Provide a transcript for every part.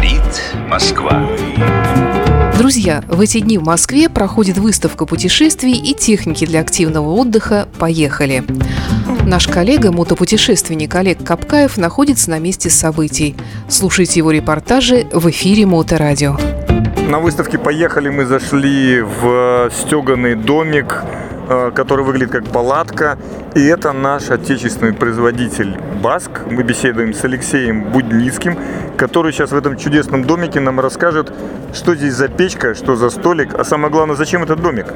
Говорит Москва. Друзья, в эти дни в Москве проходит выставка путешествий и техники для активного отдыха «Поехали». Наш коллега, мотопутешественник Олег Капкаев, находится на месте событий. Слушайте его репортажи в эфире Моторадио. На выставке «Поехали» мы зашли в стеганый домик Э, который выглядит как палатка. И это наш отечественный производитель Баск. Мы беседуем с Алексеем Будницким, который сейчас в этом чудесном домике нам расскажет, что здесь за печка, что за столик, а самое главное, зачем этот домик.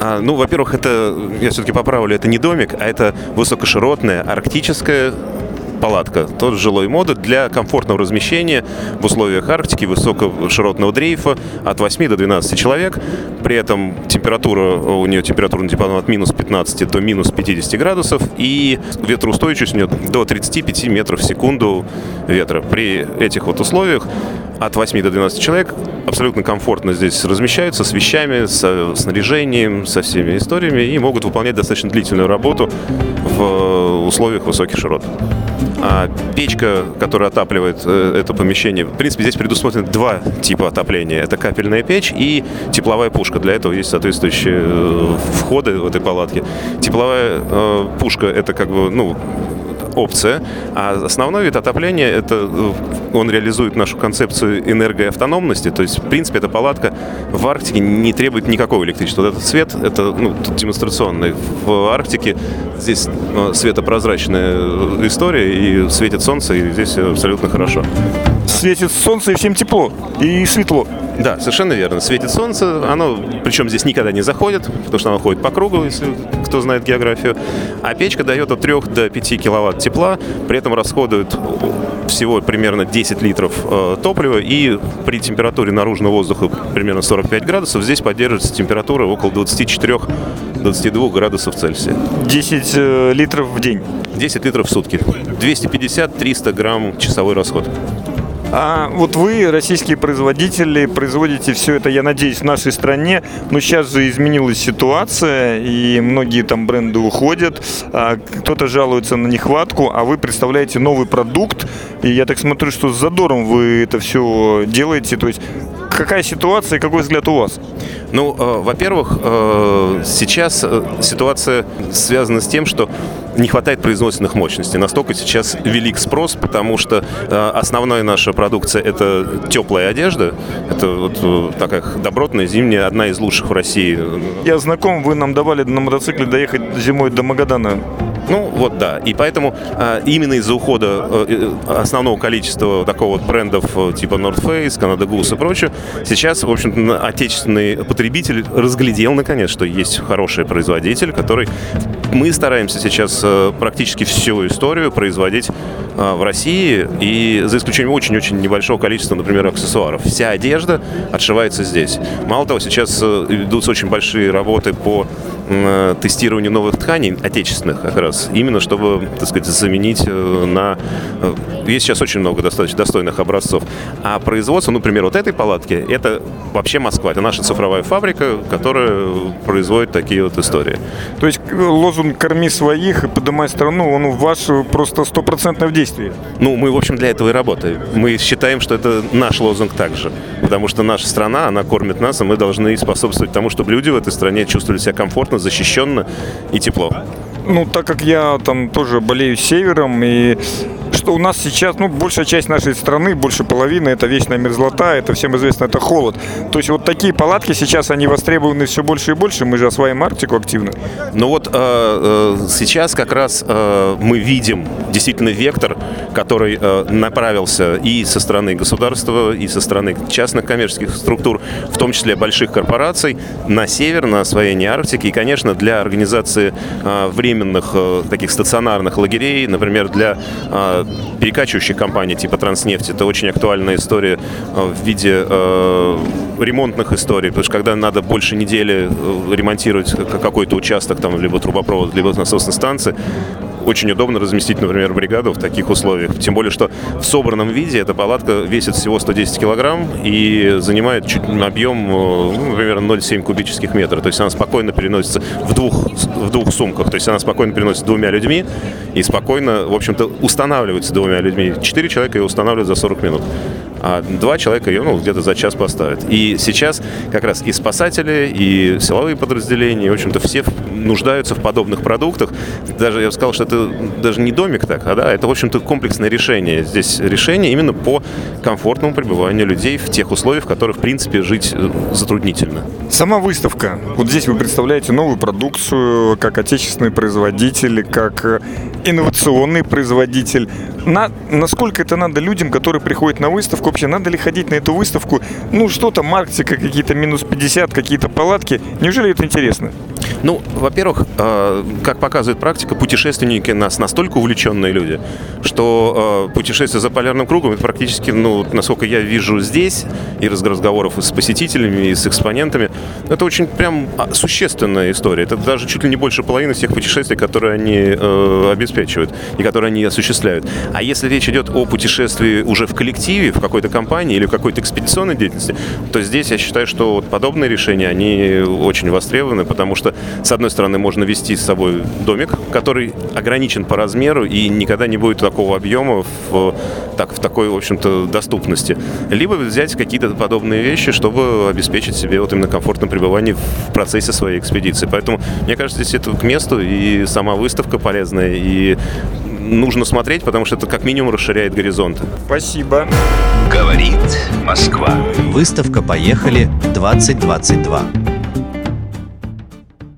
А, ну, во-первых, это, я все-таки поправлю, это не домик, а это высокоширотная арктическая палатка, тот жилой модуль для комфортного размещения в условиях Арктики высокоширотного дрейфа от 8 до 12 человек. При этом температура, у нее температурный диапазон от минус 15 до минус 50 градусов и ветроустойчивость у нее до 35 метров в секунду ветра. При этих вот условиях от 8 до 12 человек абсолютно комфортно здесь размещаются с вещами, с снаряжением, со всеми историями и могут выполнять достаточно длительную работу в условиях высоких широт. А печка, которая отапливает э, это помещение, в принципе, здесь предусмотрены два типа отопления. Это капельная печь и тепловая пушка. Для этого есть соответствующие э, входы в этой палатке. Тепловая э, пушка – это как бы, ну, опция. А основной вид отопления, это он реализует нашу концепцию энергоавтономности. То есть, в принципе, эта палатка в Арктике не требует никакого электричества. Вот этот свет, это ну, тут демонстрационный. В Арктике здесь ну, светопрозрачная история, и светит солнце, и здесь абсолютно хорошо. Светит солнце, и всем тепло, и светло. Да, совершенно верно. Светит солнце, оно причем здесь никогда не заходит, потому что оно ходит по кругу, если кто знает географию. А печка дает от 3 до 5 киловатт тепла, при этом расходует всего примерно 10 литров э, топлива, и при температуре наружного воздуха примерно 45 градусов здесь поддерживается температура около 24-22 градусов Цельсия. 10 э, литров в день? 10 литров в сутки. 250-300 грамм часовой расход. А вот вы, российские производители, производите все это, я надеюсь, в нашей стране. Но сейчас же изменилась ситуация, и многие там бренды уходят. А кто-то жалуется на нехватку, а вы представляете новый продукт. И я так смотрю, что с задором вы это все делаете. То есть какая ситуация и какой взгляд у вас? Ну, э, во-первых, э, сейчас э, ситуация связана с тем, что не хватает производственных мощностей. Настолько сейчас велик спрос, потому что э, основная наша продукция это теплая одежда. Это вот э, такая добротная зимняя, одна из лучших в России. Я знаком, вы нам давали на мотоцикле доехать зимой до Магадана. Ну, вот да. И поэтому а, именно из-за ухода а, основного количества такого вот брендов типа North Face, Canada Goose и прочее, сейчас, в общем-то, отечественный потребитель разглядел, наконец, что есть хороший производитель, который... Мы стараемся сейчас практически всю историю производить а, в России, и за исключением очень-очень небольшого количества, например, аксессуаров. Вся одежда отшивается здесь. Мало того, сейчас идут очень большие работы по тестированию новых тканей, отечественных как раз, именно чтобы, так сказать, заменить э, на... Э, есть сейчас очень много достаточно достойных образцов. А производство, ну, например, вот этой палатки, это вообще Москва. Это наша цифровая фабрика, которая производит такие вот истории. То есть э, лозунг «корми своих и поднимай страну», он у вас просто стопроцентно в действии? Ну, мы, в общем, для этого и работаем. Мы считаем, что это наш лозунг также. Потому что наша страна, она кормит нас, и мы должны способствовать тому, чтобы люди в этой стране чувствовали себя комфортно, защищенно и тепло. Ну, так как я там тоже болею севером, и что у нас сейчас, ну, большая часть нашей страны, больше половины, это вечная мерзлота, это всем известно, это холод. То есть вот такие палатки сейчас, они востребованы все больше и больше, мы же осваиваем Арктику активно. Ну вот э, э, сейчас как раз э, мы видим действительно вектор, который э, направился и со стороны государства, и со стороны частных коммерческих структур, в том числе больших корпораций, на север, на освоение Арктики. И, конечно, для организации э, временных э, таких стационарных лагерей, например, для э, перекачивающих компаний типа Транснефти. Это очень актуальная история э, в виде э, ремонтных историй, потому что когда надо больше недели э, ремонтировать какой-то участок, там, либо трубопровод, либо насосной станции, очень удобно разместить, например, бригаду в таких условиях. Тем более, что в собранном виде эта палатка весит всего 110 килограмм и занимает чуть объем, э, ну, например, 0,7 кубических метров. То есть она спокойно переносится в двух, в двух сумках. То есть она спокойно переносится двумя людьми и спокойно, в общем-то, устанавливается двумя людьми. Четыре человека ее устанавливают за 40 минут. А два человека ее ну, где-то за час поставят. И сейчас как раз и спасатели, и силовые подразделения, в общем-то, все нуждаются в подобных продуктах. Даже я бы сказал, что это даже не домик так, а да, это, в общем-то, комплексное решение. Здесь решение именно по комфортному пребыванию людей в тех условиях, в которых, в принципе, жить э, затруднительно. Сама выставка. Вот здесь вы представляете новую продукцию, как отечественный производитель, как э, инновационный производитель. На, насколько это надо людям, которые приходят на выставку? Вообще, надо ли ходить на эту выставку? Ну, что-то, маркетика, какие-то минус 50, какие-то палатки. Неужели это интересно? Ну, во-первых, э, как показывает практика, путешественники нас настолько увлеченные люди, что э, путешествие за полярным кругом это практически, ну, насколько я вижу здесь, и разговоров с посетителями, и с экспонентами, это очень прям а, существенная история. Это даже чуть ли не больше половины всех путешествий, которые они э, обеспечивают и которые они осуществляют. А если речь идет о путешествии уже в коллективе, в какой-то компании или в какой-то экспедиционной деятельности, то здесь я считаю, что подобные решения, они очень востребованы, потому что, с одной стороны, можно вести с собой домик, который ограничен по размеру и никогда не будет такого объема в, так, в такой, в общем-то, доступности. Либо взять какие-то подобные вещи, чтобы обеспечить себе вот именно комфортное пребывание в процессе своей экспедиции. Поэтому, мне кажется, здесь это к месту, и сама выставка полезная, и нужно смотреть, потому что это как минимум расширяет горизонты. Спасибо. Говорит Москва. Выставка «Поехали» 2022.